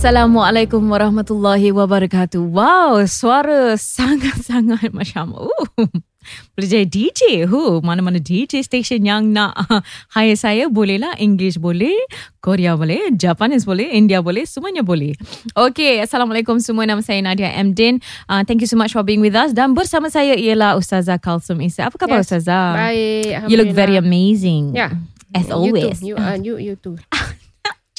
Assalamualaikum warahmatullahi wabarakatuh. Wow, suara sangat-sangat macam uh, boleh jadi DJ. Huh, mana-mana DJ station yang nak hire saya bolehlah. English boleh, Korea boleh, Japanese boleh, India boleh, semuanya boleh. Okay, Assalamualaikum semua. Nama saya Nadia M. Din. Uh, thank you so much for being with us. Dan bersama saya ialah Ustazah Kalsum Isa. Apa khabar Yes. Ustazah? Baik, You look very amazing. Yeah. As you always. Too. You, uh, you, you too.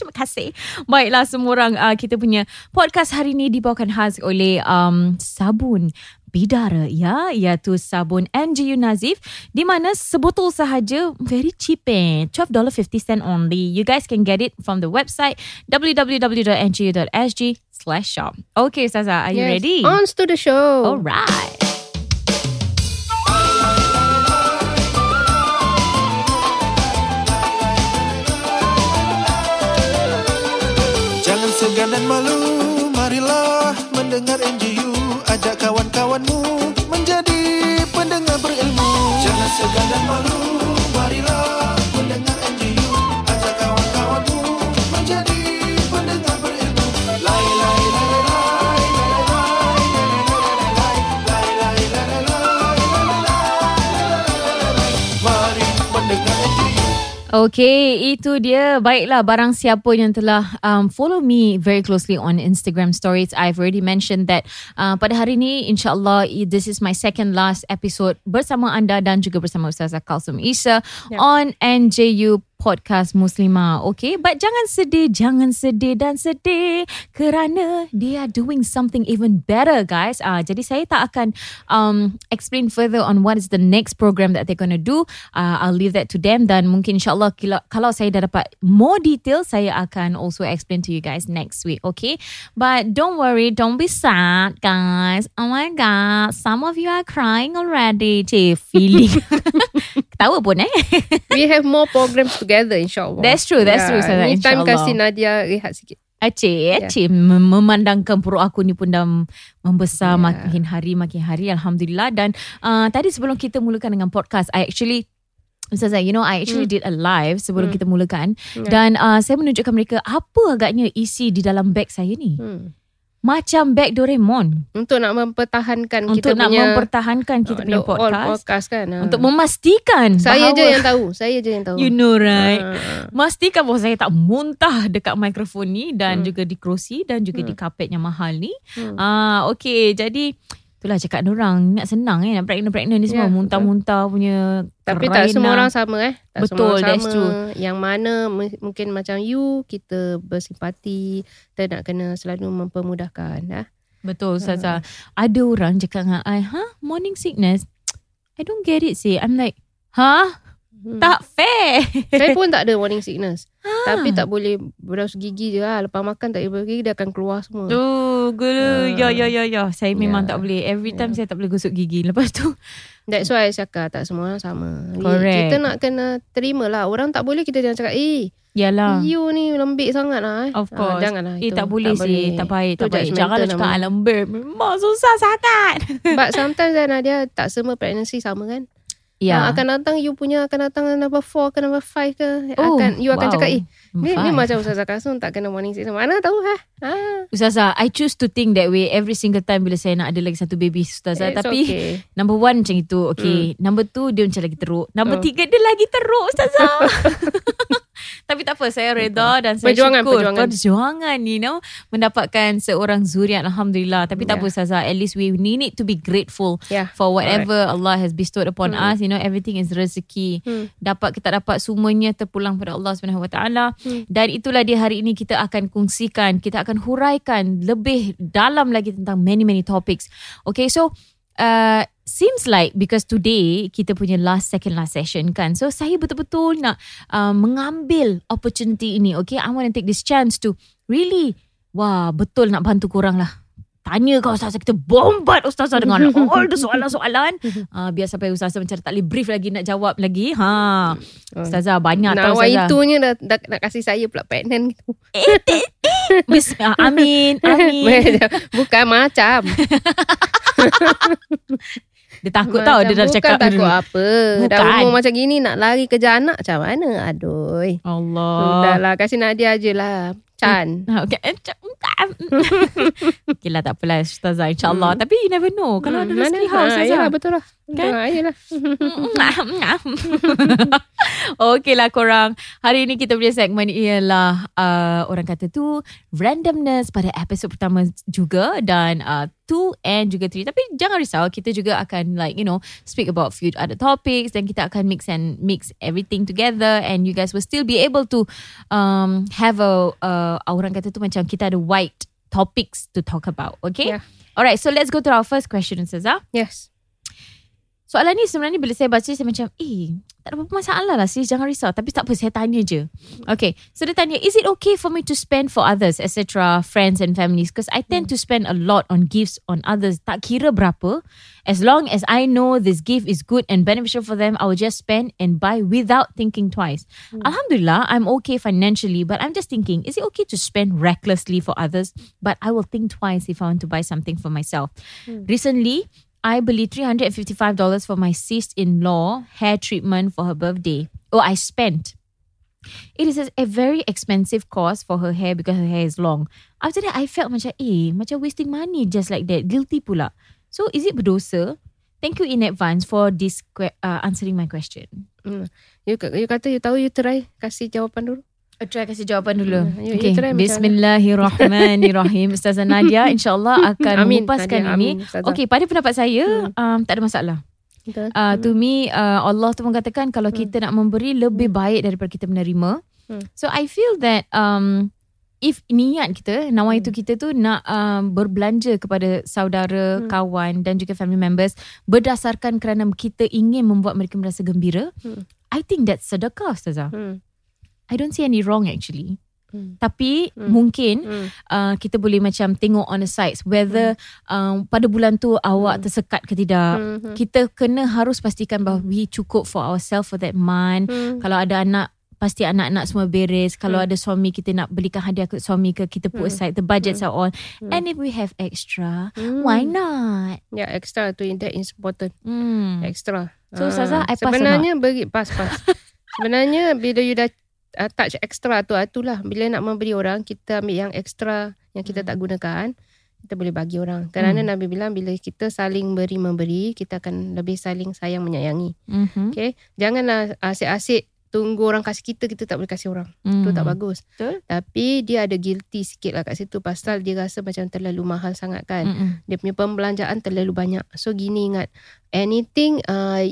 Terima kasih. Baiklah semua orang uh, kita punya podcast hari ini dibawakan khas oleh um, sabun bidara ya iaitu sabun NGU Nazif di mana sebotol sahaja very cheap eh $12.50 only you guys can get it from the website www.ngo.sg slash shop okay Ustazah are you Yes. ready On to the show. alright Marilah mendengar NGU Ajak kawan-kawanmu Menjadi pendengar berilmu. Jangan segan dan malu Okay, itu dia. Baiklah, barang siapa yang telah um, follow me very closely on Instagram stories, I've already mentioned that uh, pada hari ini, insyaAllah, this is my second last episode bersama anda dan juga bersama Ustazah Kalsum Isa Yeah. on NJU Podcast Muslimah. Okay, but jangan sedih, jangan sedih dan sedih kerana they are doing something even better, guys. Uh, jadi saya tak akan um, explain further on what is the next program that they're going to do. Uh, I'll leave that to them dan mungkin insyaAllah kalau saya dah dapat more detail, saya akan also explain to you guys next week, okay? But don't worry, don't be sad, guys. Oh my God, some of you are crying already. Cik, feeling. Ketawa pun eh. We have more programs together insyaAllah. That's true, that's true, Ustazah, Ni time kasih Nadia rehat sikit. Acik, acik Mem- memandangkan perut aku ni pun dah membesar Ya. makin hari makin hari Alhamdulillah dan uh, tadi sebelum kita mulakan dengan podcast I actually Ustazah, you know, I actually did a live sebelum Hmm. kita mulakan Ya. dan uh, saya menunjukkan mereka apa agaknya isi di dalam bag saya ni. Hmm. Macam bag Doraemon Untuk nak mempertahankan untuk kita nak punya mempertahankan kita punya the all podcast, podcast kan. ha. untuk memastikan saya bahawa je yang tahu. Saya je yang tahu. you know right. Ah. Pastikan bahawa saya tak muntah dekat mikrofon ni dan Hmm. juga di kerusi dan juga di kapet yang mahal ni. Hmm. Ah, okay. Jadi itulah cakap orang nak senang eh nak pregnant-pregnant ni semua Ya, muntah-muntah punya Tapi tak semua orang sama eh. Tak Betul, semua that's sama. true. Yang mana mungkin macam you, kita bersimpati. Kita nak kena selalu mempermudahkan. Eh? Betul Ustazah. Ada orang cakap dengan I, huh? Morning sickness? I don't get it sih. I'm like, huh? Hmm. Tak fair. Saya pun tak ada warning sickness. Ha. Tapi tak boleh berus gigi je lah. Lepas makan tak boleh berus gigi, dia akan keluar semua. Tu, gula. Ah. Ya, ya, ya, ya. Saya memang Ya. tak boleh. Every time saya tak boleh gosok gigi. Lepas tu, That's why saya cakap tak semua orang sama. Correct. Kita nak kena terima lah. Orang tak boleh kita jangan cakap, eh, yalah. you ni lembik sangat lah. Eh. Of Ah, course. janganlah Eh itu. tak boleh sih. Tak baik, tak baik. Janganlah cakap ber. Memang susah sangat. But sometimes kan Nadia tak semua pregnancy sama kan. Ya. Ah, akan datang you punya akan datang number 4 ke number 5 ke. Oh, akan you akan wow. cakap eh ni, ni macam Ustazah Kasum tak kena warning sickness. Mana tahu ha. Ah, Ustazah, I choose to think that way every single time bila saya nak ada lagi satu baby Ustazah. it's Tapi okay. number one macam itu, okay. Number two dia macam lagi teruk. Number Oh. tiga dia lagi teruk Ustazah. Tapi tak apa, saya reda dan saya Perjuangan, syukur. perjuangan. perjuangan you know. Mendapatkan seorang zuriat, Alhamdulillah. Tapi tak Yeah. apa Ustazah, at least we need to be grateful Yeah. for whatever Allah has bestowed upon Hmm. us. You know, everything is rezeki. Hmm. Dapat kita dapat semuanya terpulang pada Allah Subhanahu Wa Taala. Hmm. Dan itulah dia hari ini kita akan kongsikan, kita akan huraikan lebih dalam lagi tentang many many topics. Okay, so uh, seems like because today kita punya last second last session kan. So saya betul-betul nak uh, mengambil opportunity ini. Okay, I want to take this chance to really Wah, betul nak bantu korang lah. Tanya kau Ustazah Kita bombat Ustazah Dengan all the soalan-soalan uh, Biar sampai Ustazah Macam tak boleh brief lagi Nak jawab lagi ha. Ustazah banyak Nak tau Ustazah itunya dah, dah, nak kasih saya pula pregnant gitu. Bismillah Amin Amin Bukan macam. Dia takut tau Dia dah Bukan cakap takut apa. Dah Bukan. umur macam gini nak lari kerja anak macam mana? Aduh. Allah Sudahlah kasih Nadia je lah. Chan. Ha, Okay. okay lah tak apalah Ustazah InsyaAllah Tapi you never know Kalau ada Hmm, rezeki mana? how Ha, Ustazah Yalah betul lah. Kan? Ha, yalah. okay lah korang Hari ni kita punya segmen ialah uh, Orang kata tu Randomness pada episod pertama juga Dan uh, 2 and juga 3 Tapi jangan risau Kita juga akan like you know Speak about few other topics Dan kita akan mix and mix everything together And you guys will still be able to um, Have a uh, Orang kata tu macam Kita ada wide topics to talk about Okay Yeah. Alright so let's go to our first question Ustazah Yes. Soalan ni sebenarnya bila saya baca saya macam eh tak ada apa-apa masalah lah sis jangan risau. Tapi tak apa saya tanya je. Okay so dia tanya is it okay for me to spend for others etc friends and families? Because I tend to spend a lot on gifts on others. Tak kira berapa. As long as I know this gift is good and beneficial for them I will just spend and buy without thinking twice. Alhamdulillah I'm okay financially but I'm just thinking is it okay to spend recklessly for others? But I will think twice if I want to buy something for myself. Recently I beli $355 for my sis-in-law hair treatment for her birthday. Oh, I spent. It is a, very expensive cost for her hair because her hair is long. After that, I felt macam, eh, macam wasting money just like that. Guilty pula. So, is it berdosa? Thank you in advance for this uh, answering my question. Hmm. You, you kata you tahu you try kasih jawapan dulu. Uh, try kasih jawapan dulu. Hmm, you- you okay. try Bismillahirrahmanirrahim. Ustazah Nadia insyaAllah akan Amin, mengupaskan Nadia. ini. Amin, Ustazah. Okay, pada pendapat saya, um, tak ada masalah. Betul. Uh, to me uh, Allah tu mengatakan kalau kita nak memberi lebih baik daripada kita menerima. Hmm. So I feel that um if niat kita nawa itu kita tu nak um, berbelanja kepada saudara, Hmm. kawan dan juga family members berdasarkan kerana kita ingin membuat mereka merasa gembira. Hmm. I think that's sedekah Ustazah. Hmm. I don't see any wrong actually. Hmm. Tapi Hmm. mungkin Hmm. uh, kita boleh macam tengok on the sides whether um, pada bulan tu awak Hmm. tersekat ke tidak. Hmm. Kita kena harus pastikan bahawa we cukup for ourselves for that month. Hmm. Kalau ada anak pasti anak-anak semua beres. Kalau Hmm. ada suami kita nak belikan hadiah ke suami ke kita put Hmm. aside the budgets are on. Hmm. And if we have extra, Hmm. why not? Ya, extra tu that is important. Hmm. Extra. So, Ah, Ustazah, I pass or Sebenarnya beri pas pas. sebenarnya bila you dah uh, touch extra tu ah, itulah bila nak memberi orang kita ambil yang extra yang kita Hmm. tak gunakan kita boleh bagi orang. Kerana Hmm. Nabi bilang bila kita saling beri memberi kita akan lebih saling sayang menyayangi. Mm-hmm. Okay? Janganlah asyik-asyik tunggu orang kasih kita kita tak boleh kasih orang. Mm. Tu tak bagus. Betul. Tapi dia ada guilty sikit lah kat situ pasal dia rasa macam terlalu mahal sangat kan. Mm-mm. Dia punya pembelanjaan terlalu banyak. So gini ingat, anything uh,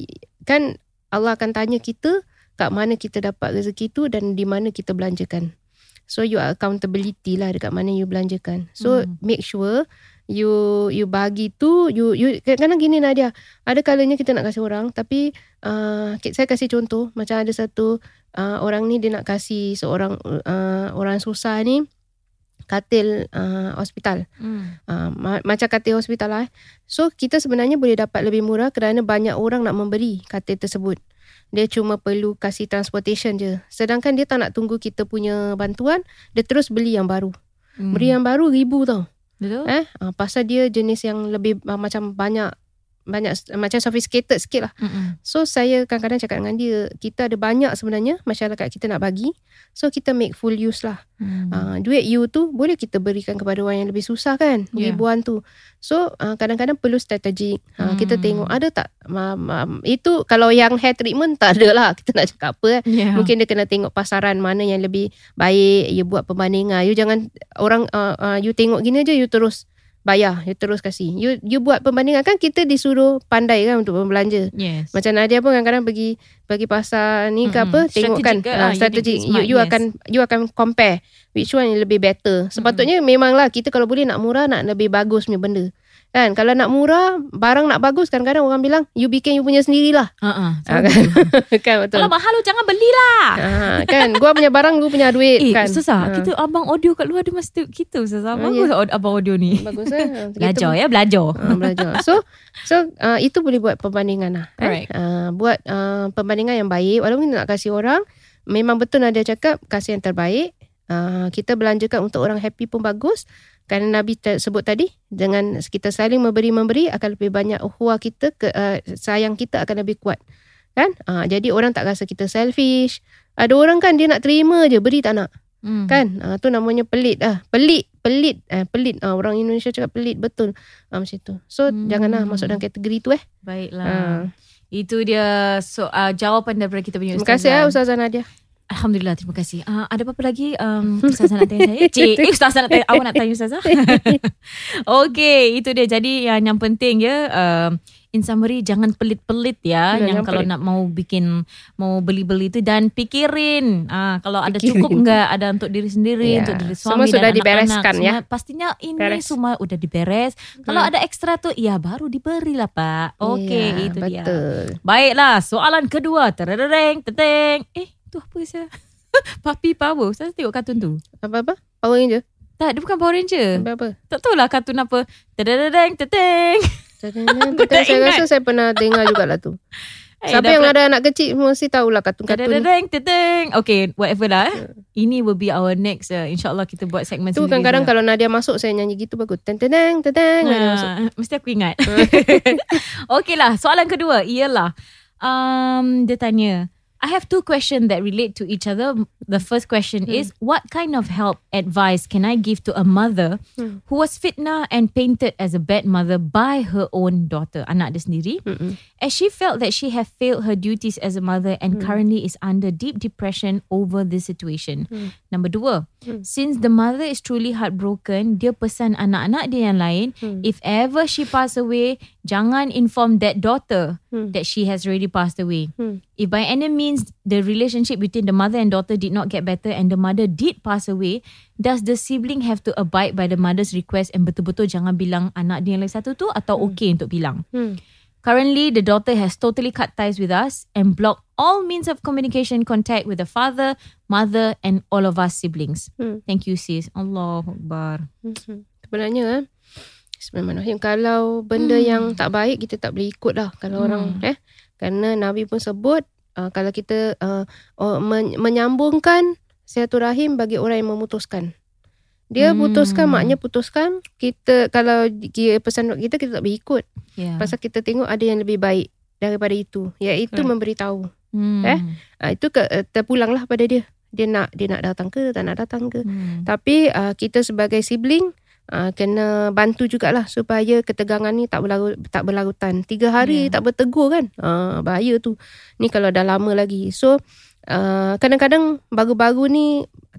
kan Allah akan tanya kita kat mana kita dapat rezeki tu dan di mana kita belanjakan. So you accountability lah dekat mana you belanjakan. So Hmm. make sure you you bagi tu you you kadang-kadang gini Nadia. Ada kalanya kita nak kasih orang tapi uh, saya kasih contoh macam ada satu uh, orang ni dia nak kasih seorang uh, orang susah ni katil uh, hospital. Mm. Uh, ma- macam katil hospital lah. eh. So kita sebenarnya boleh dapat lebih murah kerana banyak orang nak memberi katil tersebut. Dia cuma perlu kasih transportation je. Sedangkan dia tak nak tunggu kita punya bantuan, dia terus beli yang baru. Mm. Beli yang baru ribu tau. Betul. Eh, uh, pasal dia jenis yang lebih uh, macam banyak banyak macam sophisticated sikit lah. Mm-mm. So saya kadang-kadang cakap dengan dia, kita ada banyak sebenarnya masyarakat kita nak bagi. So kita make full use lah. Mm. Uh, duit you tu boleh kita berikan kepada orang yang lebih susah kan Yeah. ribuan tu so uh, kadang-kadang perlu strategik uh, kita Hmm. tengok ada tak um, um, itu kalau yang hair treatment tak ada lah kita nak cakap apa eh. Yeah. mungkin dia kena tengok pasaran mana yang lebih baik you buat perbandingan you jangan orang uh, uh, you tengok gini aja you terus bayar you terus kasih you you buat perbandingan. Kan kita disuruh pandai kan untuk berbelanja Yes. macam Nadia pun kadang-kadang pergi pergi pasar ni ke apa tengokkan Strategic ke? uh, Ah, you strategi to be you, smart, you yes. akan you akan compare which one yang lebih better. Sepatutnya memanglah kita kalau boleh nak murah nak lebih bagus punya benda Kan kalau nak murah, barang nak bagus kadang-kadang orang bilang you bikin you punya sendirilah. Uh-uh. Ah, kan? kan betul. Kalau mahal lu jangan belilah. Ah, kan gua punya barang gua punya duit Eh, kan. Ustazah, Ah. kita abang audio kat luar dia mesti kita Ustazah. Ah, Bagus yeah. abang audio ni. bagus eh. Belajar ya, belajar. Ah, belajar. So so uh, itu boleh buat perbandingan lah. Eh? Uh, buat uh, perbandingan yang baik walaupun kita nak kasih orang memang betul Nadia cakap kasih yang terbaik. Uh, kita belanjakan untuk orang happy pun bagus. Kerana Nabi sebut tadi dengan kita saling memberi-memberi akan lebih banyak ukhuwah kita ke, uh, sayang kita akan lebih kuat. Kan? Uh, jadi orang tak rasa kita selfish. Ada orang kan dia nak terima je beri tak nak. Hmm. Kan? Uh, tu namanya pelit ah. Pelit, pelit. Eh, pelit. Uh, orang Indonesia cakap pelit betul. Uh, macam tu. So Hmm. janganlah masuk dalam kategori tu eh. Baiklah. Ah. Itu dia so, uh, jawapan daripada kita punya Terima kasih ya Ustazah Nadia. Alhamdulillah, terima kasih. Uh, ada apa-apa lagi um, Ustazah nak tanya saya? Cik, eh, Ustazah nak tanya, awak nak tanya Ustazah? okay, itu dia. Jadi yang, yang penting ya, um, in summary, jangan pelit-pelit ya. Ya, yang kalau pelit. nak mau bikin, mau beli-beli itu dan pikirin. Uh, kalau ada Pikirin. cukup enggak, ada untuk diri sendiri, Ya, untuk diri semua suami sudah dan anak-anak. dibereskan, ya. Semua, Pastinya ini Beres. semua udah diberes. Kalau Hmm. ada ekstra tu, ya baru diberilah Pak. Okey, Ya, itu dia. betul. Baiklah, soalan kedua. Terereng, teteng. Eh, tu apa saya? Papi Power. Saya tengok kartun tu. Apa-apa? Power Ranger? Tak, dia bukan Power Ranger. Apa-apa? Tak tahulah kartun apa. Teteng. Betul, tak saya ingat. rasa saya pernah dengar jugalah tu. Eh, Siapa yang ada anak kecil mesti tahulah kartun-kartun. Terereng, teteng. Okay, whatever lah. eh. Ini will be our next. Uh, InsyaAllah kita buat segmen Tu kadang-kadang kalau Nadia masuk saya nyanyi gitu bagus. Masuk. Ah, mesti aku ingat. okay lah, soalan kedua ialah um, dia tanya, I have two questions that relate to each other. The first question Hmm. is, what kind of help, advice can I give to a mother Hmm. who was fitnah and painted as a bad mother by her own daughter, anak dia sendiri, Mm-mm. as she felt that she had failed her duties as a mother and currently is under deep depression over this situation. Hmm. Number dua, Hmm. since the mother is truly heartbroken, dia pesan anak-anak dia yang lain, Hmm. if ever she pass away, jangan inform that daughter Hmm. that she has already passed away. Hmm. If by any means the relationship between the mother and daughter did not get better and the mother did pass away, does the sibling have to abide by the mother's request and betul-betul jangan bilang anak dia yang lagi satu tu atau okay untuk bilang? Hmm. Currently, the daughter has totally cut ties with us and blocked all means of communication contact with the father, mother, and all of us siblings. Hmm. Thank you, sis. Allah Akbar. Mhm. Sebenarnya eh Bismillahirrahmanirrahim Kalau benda Hmm. yang tak baik Kita tak boleh ikut lah Kalau Hmm. orang eh Kerana Nabi pun sebut uh, Kalau kita uh, oh, men- Menyambungkan Silaturahim bagi orang yang memutuskan Dia Hmm. putuskan Maknanya putuskan Kita Kalau dia pesan kita Kita tak boleh ikut Yeah. Pasal kita tengok Ada yang lebih baik Daripada itu Iaitu Correct. memberitahu Hmm. eh? uh, Itu ke, uh, terpulang lah pada dia Dia nak Dia nak datang ke Tak nak datang ke Hmm. tapi uh, kita sebagai sibling uh, kena bantu jugalah supaya ketegangan ni tak berlarut tak berlarutan. Tiga hari Ya. tak bertegur kan. Uh, bahaya tu. Ni kalau dah lama lagi. So uh, kadang-kadang baru-baru ni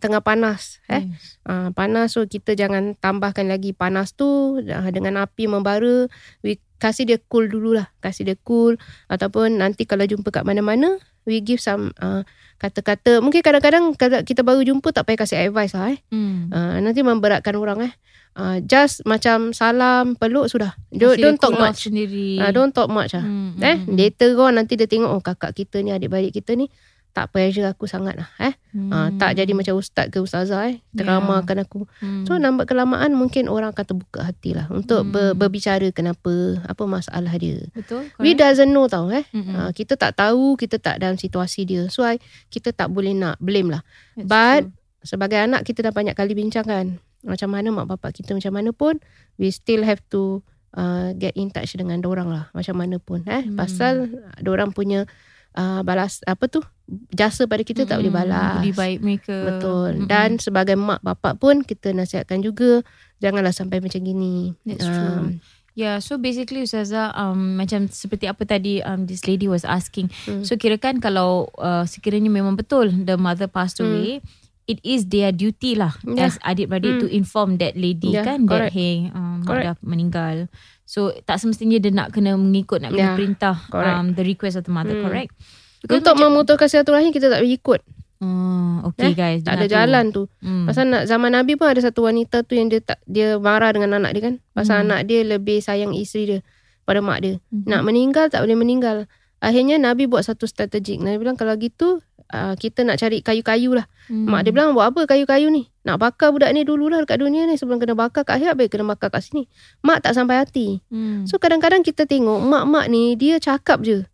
tengah panas eh. Yes. Uh, panas so kita jangan tambahkan lagi panas tu uh, dengan api membara. We kasih dia cool dululah. Kasih dia cool ataupun nanti kalau jumpa kat mana-mana we give some uh, kata-kata. Mungkin kadang-kadang kita baru jumpa tak payah kasih advice lah eh. Hmm. Uh, nanti memberatkan orang eh. Uh, just macam salam, peluk sudah. Don't, don't talk much. Sendiri. Uh, don't talk much lah. Hmm, Eh, hmm, hmm. later on nanti dia tengok oh kakak kita ni, adik-beradik kita ni tak pressure aku sangat lah eh. Uh, tak jadi macam ustaz ke ustazah eh. Teramakan aku. Hmm. So lambat kelamaan mungkin orang akan terbuka hati lah untuk Hmm. ber, berbicara kenapa, apa masalah dia. Betul. We correct. doesn't know tau eh. Uh, kita tak tahu, kita tak dalam situasi dia. So I, kita tak boleh nak blame lah. That's but- true. sebagai anak kita dah banyak kali bincangkan macam mana mak bapak kita macam mana pun we still have to uh, get in touch dengan orang lah macam mana pun eh Hmm. pasal orang punya uh, balas apa tu jasa pada kita tak boleh Hmm, balas Budi baik mereka. betul Mm-mm. dan sebagai mak bapak pun kita nasihatkan juga janganlah sampai macam gini That's true. Yeah, so basically Ustazah um, macam seperti apa tadi um, this lady was asking. Hmm. So kirakan kalau uh, sekiranya memang betul the mother passed Hmm. away, it is their duty lah Yeah. as adik-beradik Hmm. to inform that lady Yeah, kan that correct. hey um, mak dah meninggal. So tak semestinya dia nak kena mengikut nak kena Yeah, perintah correct. um, the request of the mother, Hmm. correct? Because untuk macam- memutuskan silaturahim kita tak boleh ikut Oh, okay Eh, guys. Tak ada tu. jalan tu. Hmm. Pasal nak zaman Nabi pun ada satu wanita tu yang dia tak dia marah dengan anak dia kan. Pasal Hmm. anak dia lebih sayang isteri dia pada mak dia. Mhm. Nak meninggal tak boleh meninggal. Akhirnya Nabi buat satu strategik. Nabi bilang kalau gitu uh, kita nak cari kayu-kayu lah. Hmm. Mak dia bilang buat apa kayu-kayu ni? Nak bakar budak ni dululah dekat dunia ni sebelum kena bakar kat akhirat baik kena bakar kat sini. Mak tak sampai hati. Hmm. So kadang-kadang kita tengok mak-mak ni dia cakap je.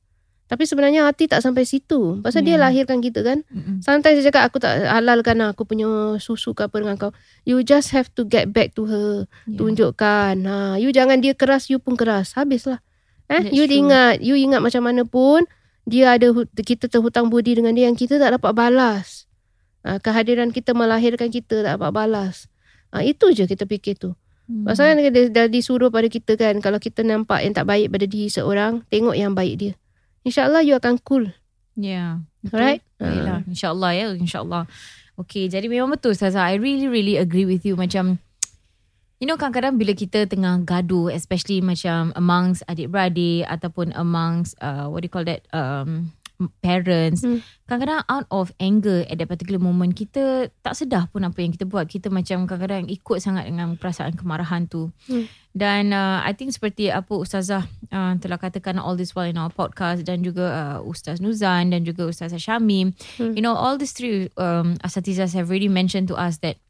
Tapi sebenarnya hati tak sampai situ. Pasal dia Yeah. lahirkan kita kan. Mm-mm. Sometimes dia cakap aku tak halalkan lah aku punya susu ke apa dengan kau. You just have to get back to her. Yeah. Tunjukkan. Ha, you jangan dia keras, you pun keras. Habislah. Eh, That's you true. ingat, you ingat macam mana pun dia ada kita terhutang budi dengan dia yang kita tak dapat balas. Ha, kehadiran kita melahirkan kita tak dapat balas. Ha, itu je kita fikir tu. Hmm. Pasal kan dia dah disuruh pada kita kan kalau kita nampak yang tak baik pada diri seorang, tengok yang baik dia. InsyaAllah you akan cool. Yeah. Betul. Alright? Baiklah. InsyaAllah ya. InsyaAllah. Okay. Jadi memang betul Ustazah. I really really agree with you. Macam You know kadang-kadang bila kita tengah gaduh especially macam amongst adik-beradik ataupun amongst uh, what do you call that um, parents Hmm. kadang-kadang out of anger at that particular moment kita tak sedar pun apa yang kita buat kita macam kadang-kadang ikut sangat dengan perasaan kemarahan tu Hmm. dan uh, I think seperti apa Ustazah uh, telah katakan all this while in our podcast dan juga uh, Ustaz Nuzan dan juga Ustazah Syamim Hmm. you know all these three um, asatizahs have already mentioned to us that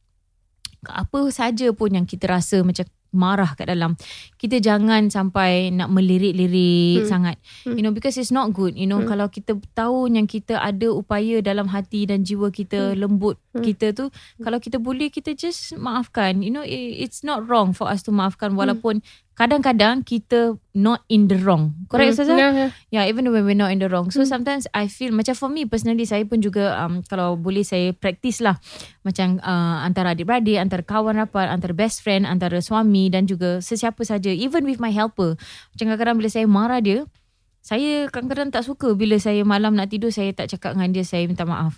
apa saja pun yang kita rasa macam marah kat dalam kita jangan sampai nak melirik-lirik Hmm. sangat Hmm. you know because it's not good you know Hmm. kalau kita tahu yang kita ada upaya dalam hati dan jiwa kita lembut Hmm. kita tu kalau kita boleh kita just maafkan you know it's not wrong for us to maafkan walaupun kadang-kadang kita not in the wrong correct Hmm. Ustazah Ya, ya. Yeah, even when we're not in the wrong. So Hmm. sometimes I feel macam for me personally saya pun juga um, kalau boleh saya practice lah macam uh, antara adik-beradik, antara kawan rapat, antara best friend, antara suami dan juga sesiapa saja. Even with my helper. Macam kadang-kadang bila saya marah dia, saya kadang-kadang tak suka bila saya malam nak tidur saya tak cakap dengan dia saya minta maaf.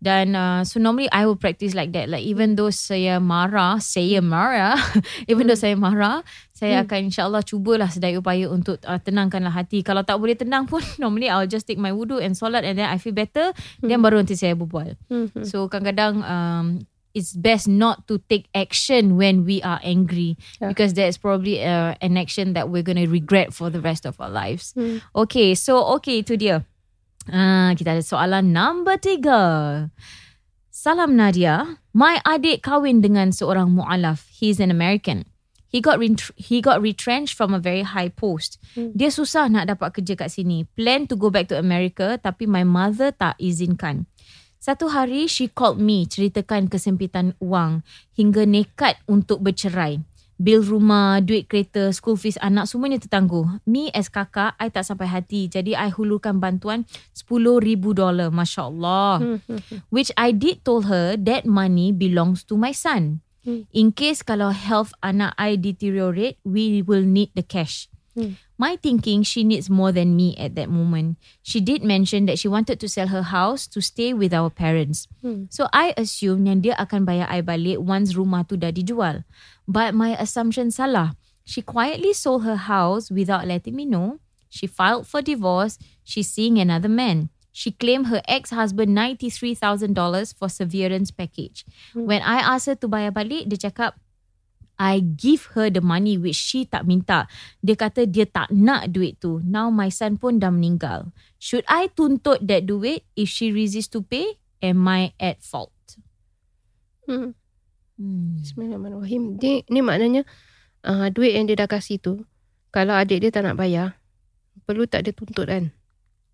Dan uh, so normally I will practice like that. Like even though saya marah, saya marah, even though saya marah, saya Hmm. akan insyaAllah cubalah sedaya upaya untuk uh, tenangkanlah hati. Kalau tak boleh tenang pun, normally I'll just take my wudu and solat and then I feel better. Then baru nanti saya berbual. Hmm, hmm. So kadang-kadang um, it's best not to take action when we are angry Yeah. because that's probably uh, an action that we're going to regret for the rest of our lives. Hmm. Okay, so okay itu dia. Uh, kita ada soalan number tiga. Salam Nadia. My adik kahwin dengan seorang mu'alaf. He's an American. He got ret- he got retrenched from a very high post. Hmm. Dia susah nak dapat kerja kat sini. Plan to go back to America tapi my mother tak izinkan. Satu hari she called me ceritakan kesempitan wang hingga nekat untuk bercerai. Bil rumah, duit kereta, school fees anak semuanya tertangguh. Me as kakak, I tak sampai hati. Jadi I hulurkan bantuan $10,000 dolar. Masya Allah. Hmm, hmm, hmm. Which I did told her that money belongs to my son. Hmm. In case kalau health anak I deteriorate, we will need the cash. Hmm. My thinking, she needs more than me at that moment. She did mention that she wanted to sell her house to stay with our parents. Hmm. So I assume yang dia akan bayar I balik once rumah tu dah dijual. But my assumption salah. She quietly sold her house without letting me know. She filed for divorce. She's seeing another man. She claimed her ex-husband $93,000 for severance package. When I asked her to bayar balik, dia cakap, I give her the money which she tak minta. Dia kata dia tak nak duit tu. Now my son pun dah meninggal. Should I tuntut that duit if she resist to pay? Am I at fault? Hmm. Hmm. Bismillahirrahmanirrahim. Ni, ni maknanya uh, duit yang dia dah kasih tu, kalau adik dia tak nak bayar, perlu tak dia tuntut kan?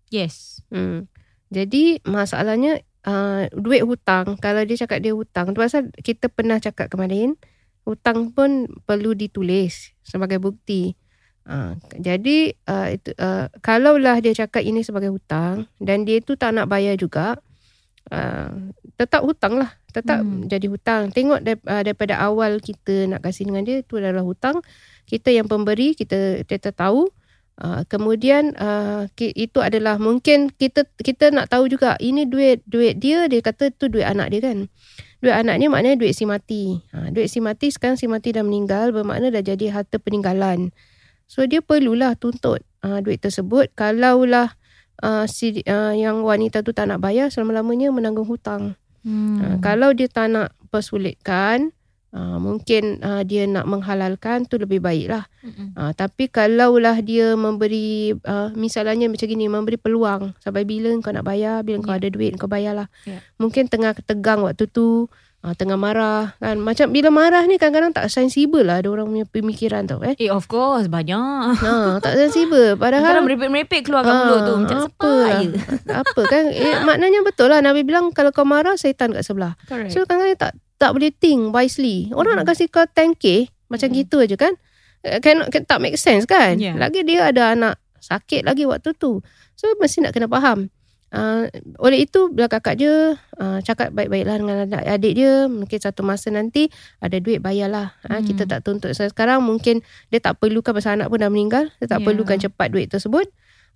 Yes. Hmm. Jadi masalahnya uh, duit hutang, kalau dia cakap dia hutang, tu pasal kita pernah cakap kemarin, hutang pun perlu ditulis sebagai bukti. Uh, jadi uh, itu, uh, kalaulah dia cakap ini sebagai hutang dan dia tu tak nak bayar juga, uh, tetap hutang lah. Tetap Hmm. jadi hutang. Tengok dar, uh, daripada awal kita nak kasih dengan dia, itu adalah hutang. Kita yang pemberi, kita kita tahu. Uh, kemudian uh, itu adalah mungkin kita kita nak tahu juga ini duit duit dia dia kata tu duit anak dia kan. Duit anak ni maknanya duit si mati. Ha, duit si mati sekarang si mati dah meninggal bermakna dah jadi harta peninggalan. So dia perlulah tuntut uh, duit tersebut kalaulah uh, si uh, yang wanita tu tak nak bayar selama-lamanya menanggung hutang. Hmm. Uh, kalau dia tak nak persulitkan, uh, mungkin uh, dia nak menghalalkan tu lebih baik lah. Mm-mm. Uh, tapi kalaulah dia memberi, uh, misalnya macam gini, memberi peluang. Sampai bila kau nak bayar, bila kau Ya. ada duit kau bayarlah. Ya. Mungkin tengah tegang waktu tu, uh, tengah marah kan. Macam bila marah ni kadang-kadang tak sensible lah ada orang punya pemikiran tau eh. Eh of course banyak. Ha, tak sensible. Kadang Padahal merepek-merepek keluarkan Ah, mulut tu macam apa lah. apa kan eh, maknanya betul lah Nabi bilang kalau kau marah syaitan kat sebelah. Correct. So kadang-kadang tak tak boleh think wisely. Orang Mhm. nak kasih kau 10k macam Mhm. gitu aja kan. Can, can, tak make sense kan. Yeah. Lagi dia ada anak sakit lagi waktu tu. So mesti nak kena faham. Uh, oleh itu bila kakak dia uh, cakap baik-baiklah dengan adik, adik dia mungkin satu masa nanti ada duit bayarlah uh, Hmm. kita tak tuntut so, sekarang mungkin dia tak perlukan pasal anak pun dah meninggal dia tak Ya. perlukan cepat duit tersebut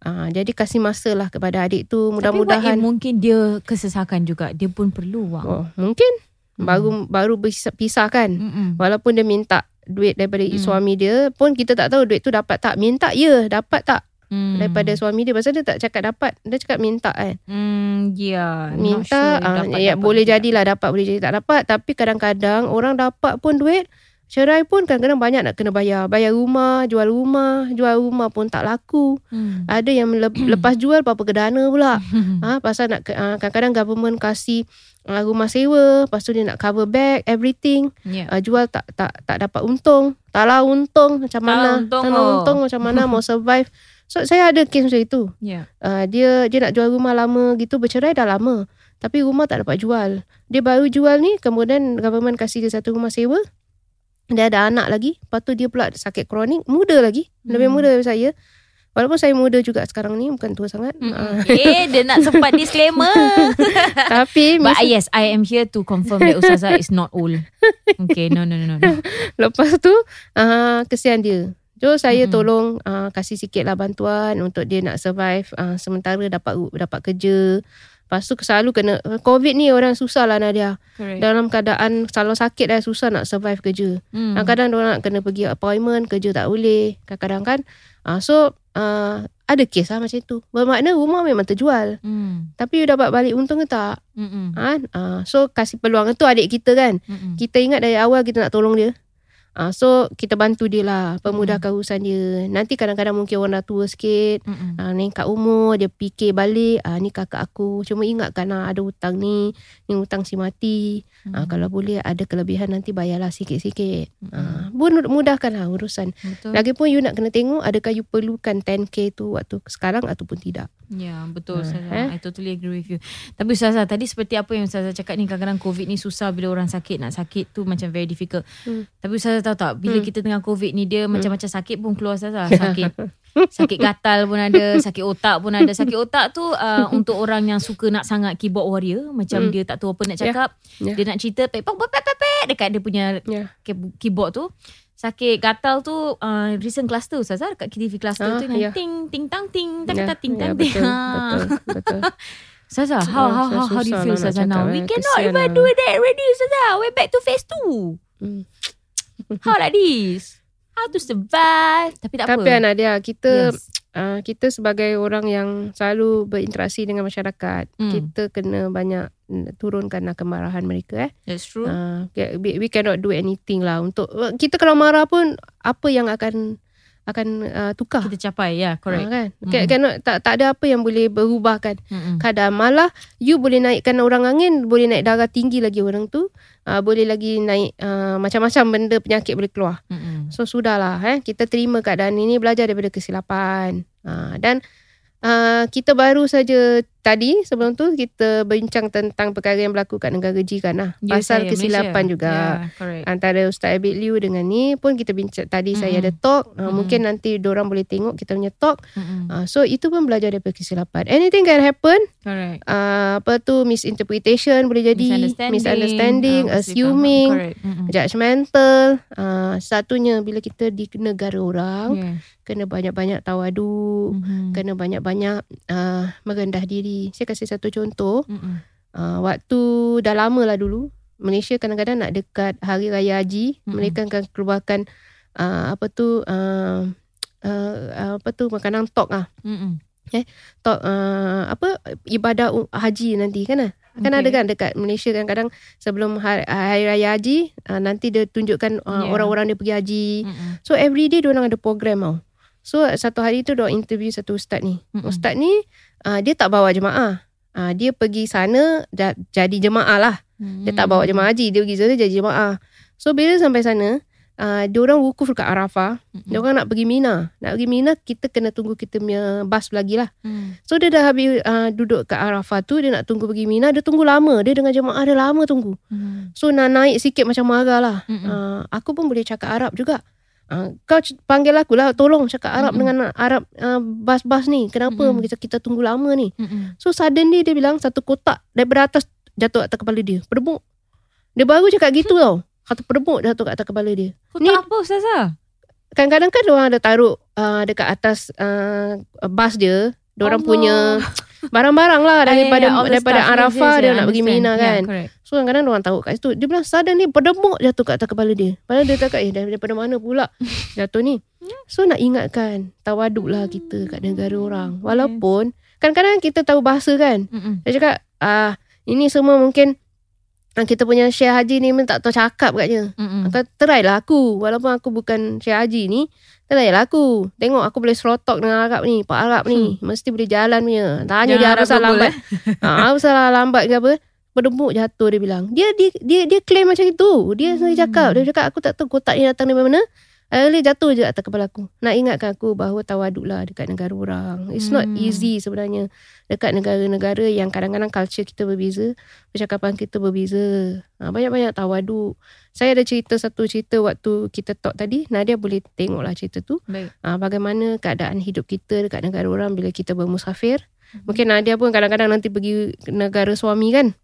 uh, jadi kasih masa lah kepada adik tu Tapi mudah-mudahan if mungkin dia kesesakan juga. Dia pun perlu wang. oh, mungkin Hmm. baru baru pisah, pisah kan Mm-mm. Walaupun dia minta duit daripada Hmm. suami dia pun kita tak tahu duit tu dapat tak. Minta ya, dapat tak Mm. daripada suami dia. Pasal dia tak cakap dapat. Dia cakap minta kan. Hmm, yeah. Not Minta sure ah, dapat, ya dapat boleh tidak. jadilah dapat boleh jadi tak dapat tapi kadang-kadang orang dapat pun duit cerai pun kadang-kadang banyak nak kena bayar. Bayar rumah, jual rumah, jual rumah pun tak laku. Hmm. Ada yang lep- lepas jual apa kedana pula. ha, pasal nak ah, kadang-kadang government kasih ah, rumah sewa, lepas tu dia nak cover back everything. yeah. uh, jual tak tak tak dapat untung. Tak lah untung macam Tak lah mana. untung tak lah oh. untung macam mana mau survive. So saya ada kes macam itu. Yeah. Uh, dia dia nak jual rumah lama gitu bercerai dah lama. Tapi rumah tak dapat jual. Dia baru jual ni kemudian government kasih dia satu rumah sewa. Dia ada anak lagi. Lepas tu dia pula sakit kronik. Muda lagi. Lebih Hmm. muda daripada saya. Walaupun saya muda juga sekarang ni. Bukan tua sangat. Mm-mm. Uh, eh, dia nak sempat disclaimer. tapi But mis- yes, I am here to confirm that Ustazah is not old. Okay, no, no, no, no. no. Lepas tu uh, kesian dia. So saya Mm-mm. tolong uh, kasih sikit lah bantuan untuk dia nak survive uh, sementara dapat dapat kerja. Lepas tu selalu kena COVID ni orang susah lah Nadia. Correct. Dalam keadaan kalau sakit dah susah nak survive kerja. Hmm. Kadang-kadang orang nak kena pergi appointment kerja tak boleh. Kadang-kadang kan. Uh, so uh, ada kes lah macam tu. Bermakna rumah memang terjual. Hmm. Tapi you dapat balik untung ke tak? Mm-mm. Ha? Uh, so kasih peluang. Itu adik kita kan. Mm-mm. Kita ingat dari awal kita nak tolong dia. Ah, so kita bantu dia lah Pemudahkan urusan dia Nanti kadang-kadang mungkin orang dah tua sikit ah, Nengkat umur Dia fikir balik ah, Ni kakak aku Cuma ingatkan lah Ada hutang ni Ni hutang si mati ah, Mm. Kalau boleh ada kelebihan Nanti bayarlah sikit-sikit ah, pun Mudahkan lah urusan Betul. Lagipun you nak kena tengok Adakah you perlukan 10k tu Waktu sekarang Ataupun tidak Ya, betul Ah, Ustazah. eh? I totally agree with you. Tapi Ustazah, tadi seperti apa yang Ustazah cakap ni, kadang-kadang COVID ni susah bila orang sakit. Nak sakit tu macam very difficult. Hmm. Tapi Ustazah tahu tak, bila Hmm. kita tengah COVID ni, dia macam-macam sakit pun keluar Ustazah. Sakit sakit gatal pun ada, sakit otak pun ada. Sakit otak tu uh, untuk orang yang suka nak sangat keyboard warrior. Macam Hmm. dia tak tahu apa nak Ya. cakap. Ya. Dia nak cerita, pek, pek, pek, pek, dekat dia punya Ya. key- keyboard tu. Sakit gatal tu uh, recent cluster Ustazah dekat KTV cluster Ah, tu yang ya. ting ting tang ting tang Ya, tang ting ya, tang ting. betul, betul, betul. Ustazah, how, how, how, how do you feel lah Ustazah now? We eh. cannot even lah. do that already Ustazah. We're back to phase 2. Hmm. How like this? How to survive? Tapi tak Tapi apa. anak dia Kita yes. uh, kita sebagai orang yang selalu berinteraksi dengan masyarakat, Hmm. kita kena banyak mm, turunkan kemarahan mereka eh. That's true. Uh, we, we cannot do anything lah untuk kita kalau marah pun apa yang akan akan uh, tukar. Kita capai, ya, yeah, Ah, correct. kan? Mm. Mm. Cannot, tak tak ada apa yang boleh berubah kan. Mm-mm. Kadang malah you boleh naikkan orang angin, boleh naik darah tinggi lagi orang tu, uh, boleh lagi naik uh, macam-macam benda penyakit boleh keluar. Mm-mm. So sudahlah eh kita terima keadaan ini belajar daripada kesilapan. Ha, dan uh, kita baru saja tadi sebelum tu kita bincang tentang perkara yang berlaku kat negara jiran lah. Ya, Pasal saya, kesilapan Malaysia. juga. Yeah, correct. Antara Ustaz Abid Liu dengan ni pun kita bincang tadi saya Mm-mm. ada talk. Uh, Mm-mm. Mungkin nanti orang boleh tengok kita punya talk. Mm-mm. Uh, so itu pun belajar daripada kesilapan. Anything can happen. Correct. Uh, apa tu misinterpretation boleh jadi. Misunderstanding. misunderstanding Ah, assuming. Judgmental. Uh, satunya bila kita di negara orang. Yeah. kena banyak-banyak tawadu, Mhm. kena banyak-banyak uh, merendah diri. Saya kasih satu contoh. Mm-mm. Uh, waktu dah lama lah dulu, Malaysia kadang-kadang nak dekat Hari Raya Haji, Mm-mm. mereka akan keluarkan uh, apa tu uh, uh, apa tu makanan tok ah. Mm-mm. talk uh, apa ibadah haji nanti kan ah. Kan Okay. ada kan dekat Malaysia kan kadang sebelum hari, hari raya haji uh, nanti dia tunjukkan uh, Yeah. orang-orang dia pergi haji. Mm-mm. So every day dia orang ada program tau. So satu hari tu dia interview satu ustaz ni. Mm-mm. Ustaz ni uh, dia tak bawa jemaah. Uh, dia pergi sana da, jadi jemaah lah. Dia tak bawa jemaah haji, dia pergi sana jadi jemaah. So bila sampai sana, uh, dia orang wukuf dekat Arafah. Mm-mm. Dia orang nak pergi Mina. Nak pergi Mina, kita kena tunggu kita punya bas lagi lah. Mm. So dia dah habis uh, duduk kat Arafah tu, dia nak tunggu pergi Mina, dia tunggu lama. Dia dengan jemaah dia lama tunggu. Mm. So nak naik sikit macam marah lah. Mm-mm. Uh, aku pun boleh cakap Arab juga. Uh, kau panggil aku lah, tolong cakap Arab Mm-mm. dengan Arab uh, bas-bas ni. Kenapa Mm-mm. kita, kita tunggu lama ni? Mm-mm. So suddenly dia bilang satu kotak daripada atas jatuh atas kepala dia. Berdebuk. Dia baru cakap gitu tau. Satu berdebuk jatuh kat atas kepala dia. Kau Ni- apa Ustazah? Kadang-kadang kan orang ada taruh uh, dekat atas uh, bas dia. Allah. punya barang-barang lah daripada Ah, ya, ya, all the daripada stuff. Arafah yes, dia yeah, nak pergi. Mina Yeah, kan. correct. So kadang-kadang orang tahu kat situ. Dia bilang suddenly berdebuk jatuh kat atas kepala dia. Padahal dia cakap eh daripada mana pula jatuh ni. So nak ingatkan tawaduk lah kita kat negara orang. Walaupun kadang-kadang kita tahu bahasa kan. Mm-mm. Dia cakap ah ini semua mungkin ah, kita punya Syekh Haji ni memang tak tahu cakap katnya. Mm-mm. Kau try lah aku Walaupun aku bukan Syekh Haji ni Try lah aku Tengok aku boleh serotok dengan Arab ni Pak Arab ni. Mesti boleh jalan punya. Tanya Jangan dia apa salah lambat? ha, Apa salah lambat ke apa? Berdemuk jatuh dia bilang. Dia dia dia, dia claim macam itu. Dia sendiri Hmm. cakap. Dia cakap aku tak tahu kotak ni datang dari mana Akhirnya jatuh je atas kepala aku. Nak ingatkan aku bahawa tawaduk lah dekat negara orang. It's not Hmm. easy sebenarnya. Dekat negara-negara yang kadang-kadang culture kita berbeza Percakapan kita berbeza. Ha, Banyak-banyak tawaduk. Saya ada cerita satu cerita waktu kita talk tadi. Nadia boleh tengok lah cerita tu. Baik. ha, Bagaimana keadaan hidup kita dekat negara orang Bila kita bermusafir. Mungkin Nadia pun kadang-kadang nanti pergi negara suami kan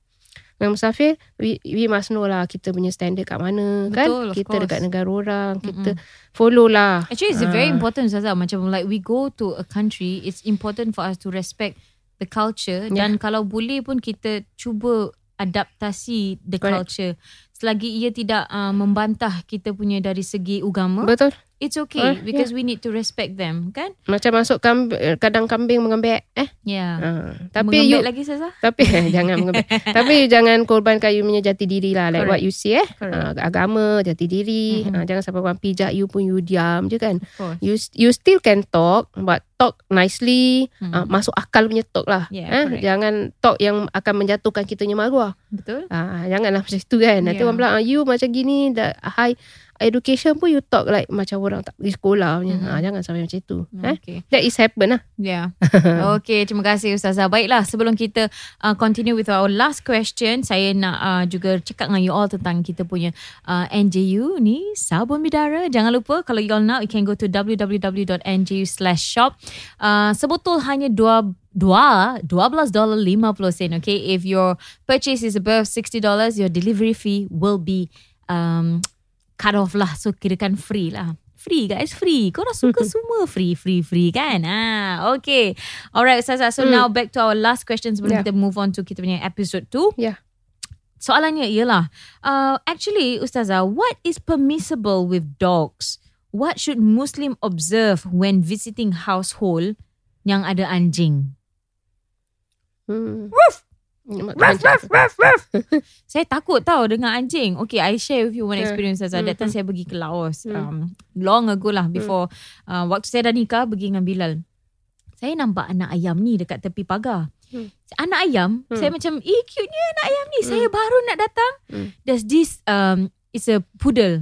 dengan musafir we, we must know lah kita punya standard kat mana kan Betul, of kita course. dekat negara orang kita follow lah Actually, it's very Ah. important, Zaza. Macam like we go to a country, it's important for us to respect the culture. Yeah. Dan kalau boleh pun kita cuba adaptasi the Correct. culture. Selagi ia tidak uh, membantah kita punya dari segi agama, betul it's okay Ah, because we need to respect them, kan? macam masuk kamb- kadang kambing mengembek eh Yeah. ha. tapi you Mengembek lagi Zaza? tapi jangan mengembek tapi jangan korbankan you punya jati diri lah like Correct. what you say eh Correct. ha, agama jati diri Mhm. ha, jangan sampai orang pijak you pun you diam je kan you you still can talk but talk nicely Mhm. uh, masuk akal punya talk lah Yeah, eh correct. jangan talk yang akan menjatuhkan kita punya maruah Betul? ah janganlah macam itu kan nanti Yeah. orang bilang ah, you macam gini dah high education pun you talk like macam orang tak pergi sekolah punya Mhm. ah jangan sampai macam itu eh Okay. that is happen lah Yeah. okay, terima kasih Ustazah. Baiklah, sebelum kita uh, continue with our last question, saya nak uh, juga cakap dengan you all tentang kita punya uh, NJU ni, sabun bidara. Jangan lupa, kalau you all nak, you can go to www.nju slash shop. Uh, sebetul hanya dua dua $12.50 sen okay if your purchase is above $60 your delivery fee will be um, cut off lah. So kirakan free lah. Free guys free. Korang suka semua free free free kan? Ah okay. Alright Ustazah so Hmm. now back to our last question sebelum Yeah. kita move on to kita punya episode 2 Yeah. soalannya ialah uh, actually Ustazah what is permissible with dogs? What should Muslim observe when visiting household yang ada anjing? Hmm. Saya takut tau dengan anjing. Okay, I share with you one Yeah. experience Azhar. That time Mhm. saya pergi ke Laos. Mm. Um, long ago lah before. Uh, waktu saya dah nikah, pergi dengan Bilal. Saya nampak anak ayam ni dekat tepi pagar. Hmm. Anak ayam, Hmm. saya macam, eh cute-nya anak ayam ni. Saya baru nak datang. Hmm. There's this, um, it's a poodle.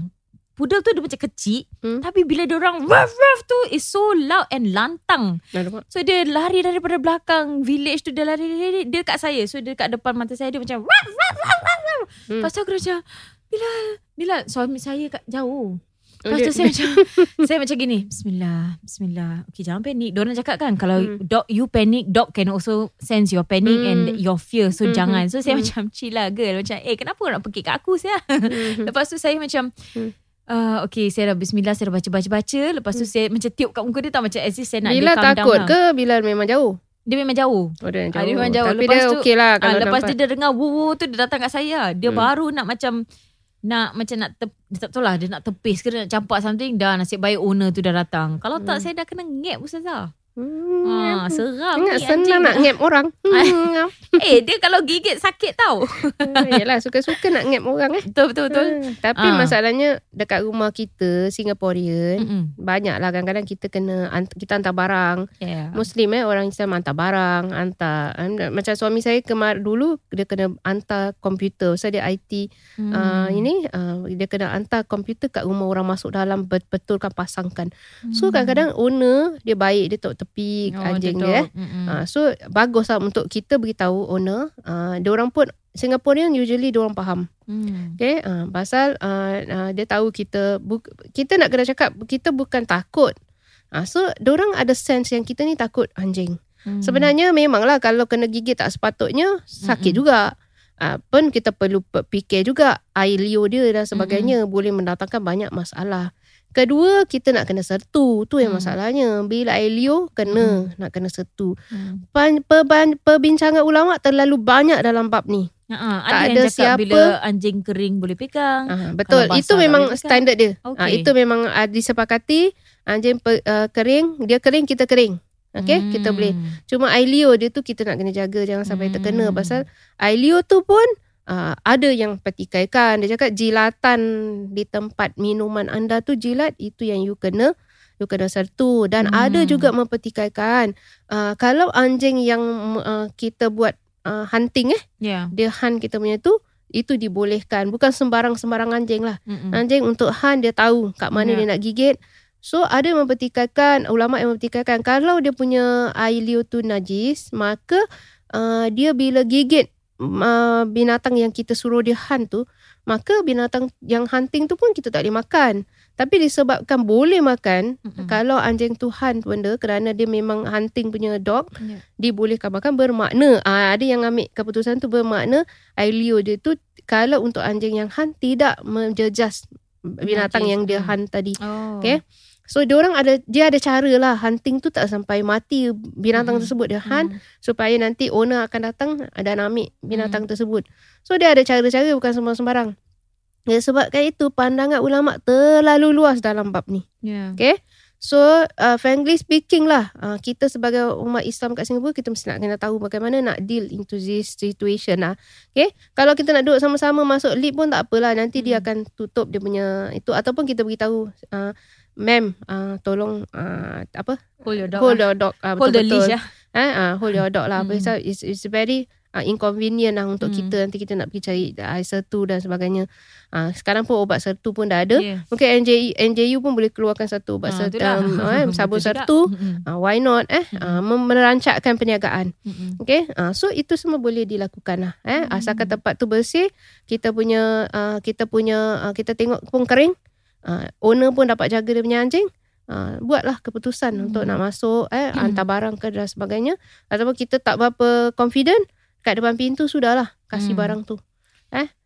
Poodle tu dia macam kecil. Hmm. Tapi bila dia orang ruff ruff tu, is so loud and lantang. Alamak. So dia lari daripada belakang village tu dia lari, lari, dia dekat saya. So dia dekat depan mata saya dia macam ruff ruff ruff ruff. Hmm. Lepas tu aku macam Bilal, Bilal suami saya kat jauh. Oh, Lepas tu dia- saya macam saya macam gini, bismillah, bismillah. Okay, jangan panik. Diorang cakap kan kalau Hmm. dog you panic, dog can also sense your panic Hmm. and your fear. So Hmm, jangan. So saya hmm. macam chill lah girl. Macam eh kenapa nak pergi kat aku saya? Mhm. Lepas tu saya macam Hmm. Uh, Okay saya dah bismillah Saya dah baca-baca-baca Lepas tu saya macam tiup kat muka dia tau Macam as if saya nak Bila dia calm down takut lah. ke Bila memang jauh Dia memang jauh Oh dia Ah, jauh, dia memang jauh. Tapi Lepas dia tu- okey lah Ah, Kalau lepas nampak. tu dia dengar wuh tu dia datang kat saya. Dia Hmm. baru nak macam nak macam nak tep, dia tak tahu lah dia nak tepis ke dia nak campak something dah nasib baik owner tu dah datang. Kalau tak Hmm. saya dah kena ngap ustazah. Hmm, Ah, seram Ingat ni senang nak ngap orang. Hmm. Eh, dia kalau gigit sakit tau. Yalah suka-suka nak ngap orang eh. betul, betul, betul. Hmm. Tapi Ah. masalahnya dekat rumah kita Singaporean Mm-mm. banyak lah kadang-kadang kita kena kita hantar barang. Yeah. Muslim eh orang Islam hantar barang, hantar um, macam suami saya kemar dulu dia kena hantar komputer. So dia IT Hmm. uh, ini uh, dia kena hantar komputer kat rumah orang masuk dalam bet- betulkan pasangkan. So kadang-kadang owner dia baik dia tok tepi. Oh, anjing dia eh. Mm-mm. Uh, so bagus lah untuk kita beritahu owner. Uh, dia orang pun Singaporean usually dia orang faham. Hmm. Okay, uh, pasal uh, uh, dia tahu kita bu- kita nak kena cakap kita bukan takut. Uh, so orang ada sense yang kita ni takut anjing. Hmm. Sebenarnya memanglah kalau kena gigit tak sepatutnya sakit Mm-mm. juga. Uh, pun kita perlu pe- fikir juga air liur dia dan sebagainya boleh mendatangkan banyak masalah. Kedua kita nak kena sertu tu yang Hmm. masalahnya. Bila air liur kena nak kena sertu. Hmm. Pan, perban, perbincangan ulama terlalu banyak dalam bab ni. Ha, Tak ada ada yang cakap siapa- bila anjing kering boleh pegang. Ah, betul. Kalau Itu memang standard dia. Okey. Ah, itu memang uh, disepakati anjing pe, uh, kering, dia kering kita kering. Okay, kita Hmm. boleh. Cuma air liur dia tu kita nak kena jaga jangan sampai Hmm. terkena pasal air liur tu pun uh, ada yang petikaikan. Dia cakap jilatan di tempat minuman anda tu jilat itu yang you kena you kena sertu dan Hmm. ada juga mempetikaikan. Uh, kalau anjing yang uh, kita buat uh, hunting eh Ya. dia hunt kita punya tu itu dibolehkan bukan sembarang-sembarang anjing lah Mm-mm. anjing untuk hunt dia tahu kat mana Ya. dia nak gigit so ada yang mempertikaikan ulama yang mempertikaikan kalau dia punya air liur tu najis maka uh, dia bila gigit uh, binatang yang kita suruh dia hunt tu maka binatang yang hunting tu pun kita tak boleh makan tapi disebabkan boleh makan Mm-mm. kalau anjing tu hunt benda kerana dia memang hunting punya dog Ya. dibolehkan makan bermakna ah, ada yang ambil keputusan tu bermakna air liur dia tu kalau untuk anjing yang hunt tidak menjejas binatang Najis. yang dia Hmm. hunt tadi Oh. Okay. So dia orang ada dia ada cara lah hunting tu tak sampai mati binatang Hmm. tersebut dia hunt Hmm. supaya nanti owner akan datang dan ambil binatang tersebut so dia ada cara-cara bukan sembarang-sembarang ya, sebabkan itu pandangan ulama terlalu luas dalam bab ni Ya. Okay. So, uh, frankly speaking lah, uh, kita sebagai umat Islam kat Singapura, kita mesti nak kena tahu bagaimana nak deal into this situation lah. Okay. Kalau kita nak duduk sama-sama masuk lift pun tak apalah. Nanti dia Hmm. akan tutup dia punya itu. Ataupun kita beritahu, uh, ma'am, uh, tolong uh, apa? Hold your dog. hold lah. your dog. Uh, Hold the leash ya. Eh, uh, hold your dog lah. Hmm. Pasal it's, it's very uh, inconvenient lah untuk Hmm. kita. Nanti kita nak pergi cari air sertu dan sebagainya. Uh, sekarang pun obat sertu pun dah ada. Yeah. Mungkin NJU, NJU pun boleh keluarkan satu ubat Ah, sertu, um, eh, sabun sertu. Uh, why not eh? Uh, mem- merancakkan perniagaan. Mm-mm. Okay. Uh, so itu semua boleh dilakukan lah. Eh? Hmm. Asalkan tempat tu bersih. Kita punya uh, kita punya uh, kita tengok pun kering. Uh, owner pun dapat jaga dia punya anjing. Uh, buatlah keputusan Hmm. untuk nak masuk eh hantar barang ke dan sebagainya ataupun kita tak berapa confident kat depan pintu sudahlah kasih Hmm. barang tu.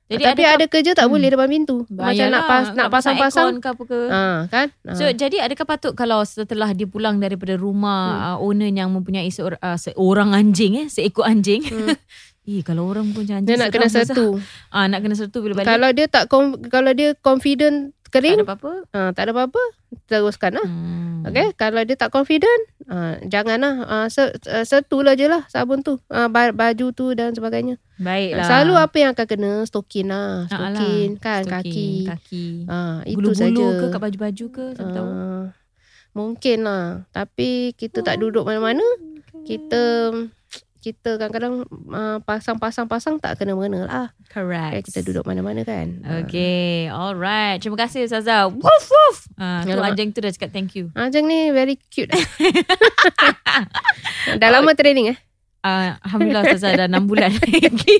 Jadi Tapi adakah- ada kerja tak Hmm. boleh depan pintu. Macam nak pas nak pasang-pasang. ke apa ke. Ha kan? Ha. So jadi adakah patut kalau setelah dia pulang daripada rumah hmm. uh, owner yang mempunyai seor- uh, seorang anjing eh seekor anjing. Hmm. eh kalau orang punya anjing dia nak kena satu. Ah nak kena satu bila balik. Kalau dia tak kalau dia confident tak kering, ada apa-apa. ha, tak ada apa-apa, teruskan lah. Hmm. Okay, kalau dia tak confident, ha, janganlah uh, se- uh, setulah je lah sabun tu, uh, baju tu dan sebagainya. Baiklah. Selalu apa yang akan kena stokin lah, Ah, stokin kan Stoking, kaki. Kaki. Ha, itu Bulu-bulu saja. ke kat baju-baju ke siapa tahu. Ah, mungkin lah, tapi kita tak duduk mana-mana. Kita kita kadang-kadang uh, pasang-pasang-pasang tak kena mengena lah. Correct. Okay, kita duduk mana-mana kan. Okay, alright. Terima kasih Ustazah. Woof woof. Ah, tu anjing tu dah cakap thank you. Anjing ni very cute. Dah lama training eh? Uh, Alhamdulillah Ustazah dah 6 bulan lagi.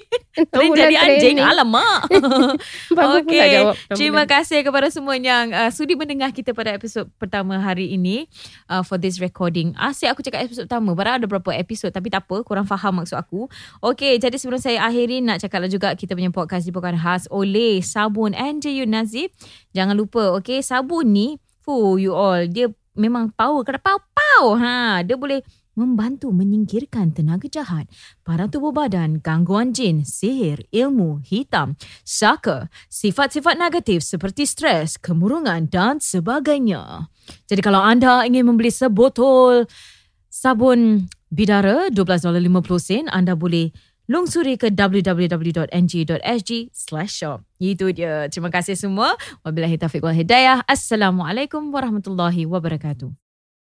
Boleh bulan jadi anjing. training. Alamak. Bagus pula jawab. Terima kasih kepada semua yang uh, sudi mendengar kita pada episod pertama hari ini uh, for this recording. Asyik aku cakap episod pertama. Padahal ada berapa episod tapi tak apa. Korang faham maksud aku. Okey, jadi sebelum saya akhiri nak cakap juga kita punya podcast dibawakan khas oleh Sabun NJU Nazif. Jangan lupa, okey, sabun ni, fu you all, dia memang power. Kena pow-pow. Ha, dia boleh membantu menyingkirkan tenaga jahat, parang tubuh badan, gangguan jin, sihir, ilmu, hitam, saka, sifat-sifat negatif seperti stres, kemurungan dan sebagainya. Jadi kalau anda ingin membeli sebotol sabun bidara $12.50 anda boleh lungsuri ke www.ng.sg slash shop. Itu dia. Terima kasih semua. Wabillahi taufiq wal hidayah. Assalamualaikum warahmatullahi wabarakatuh.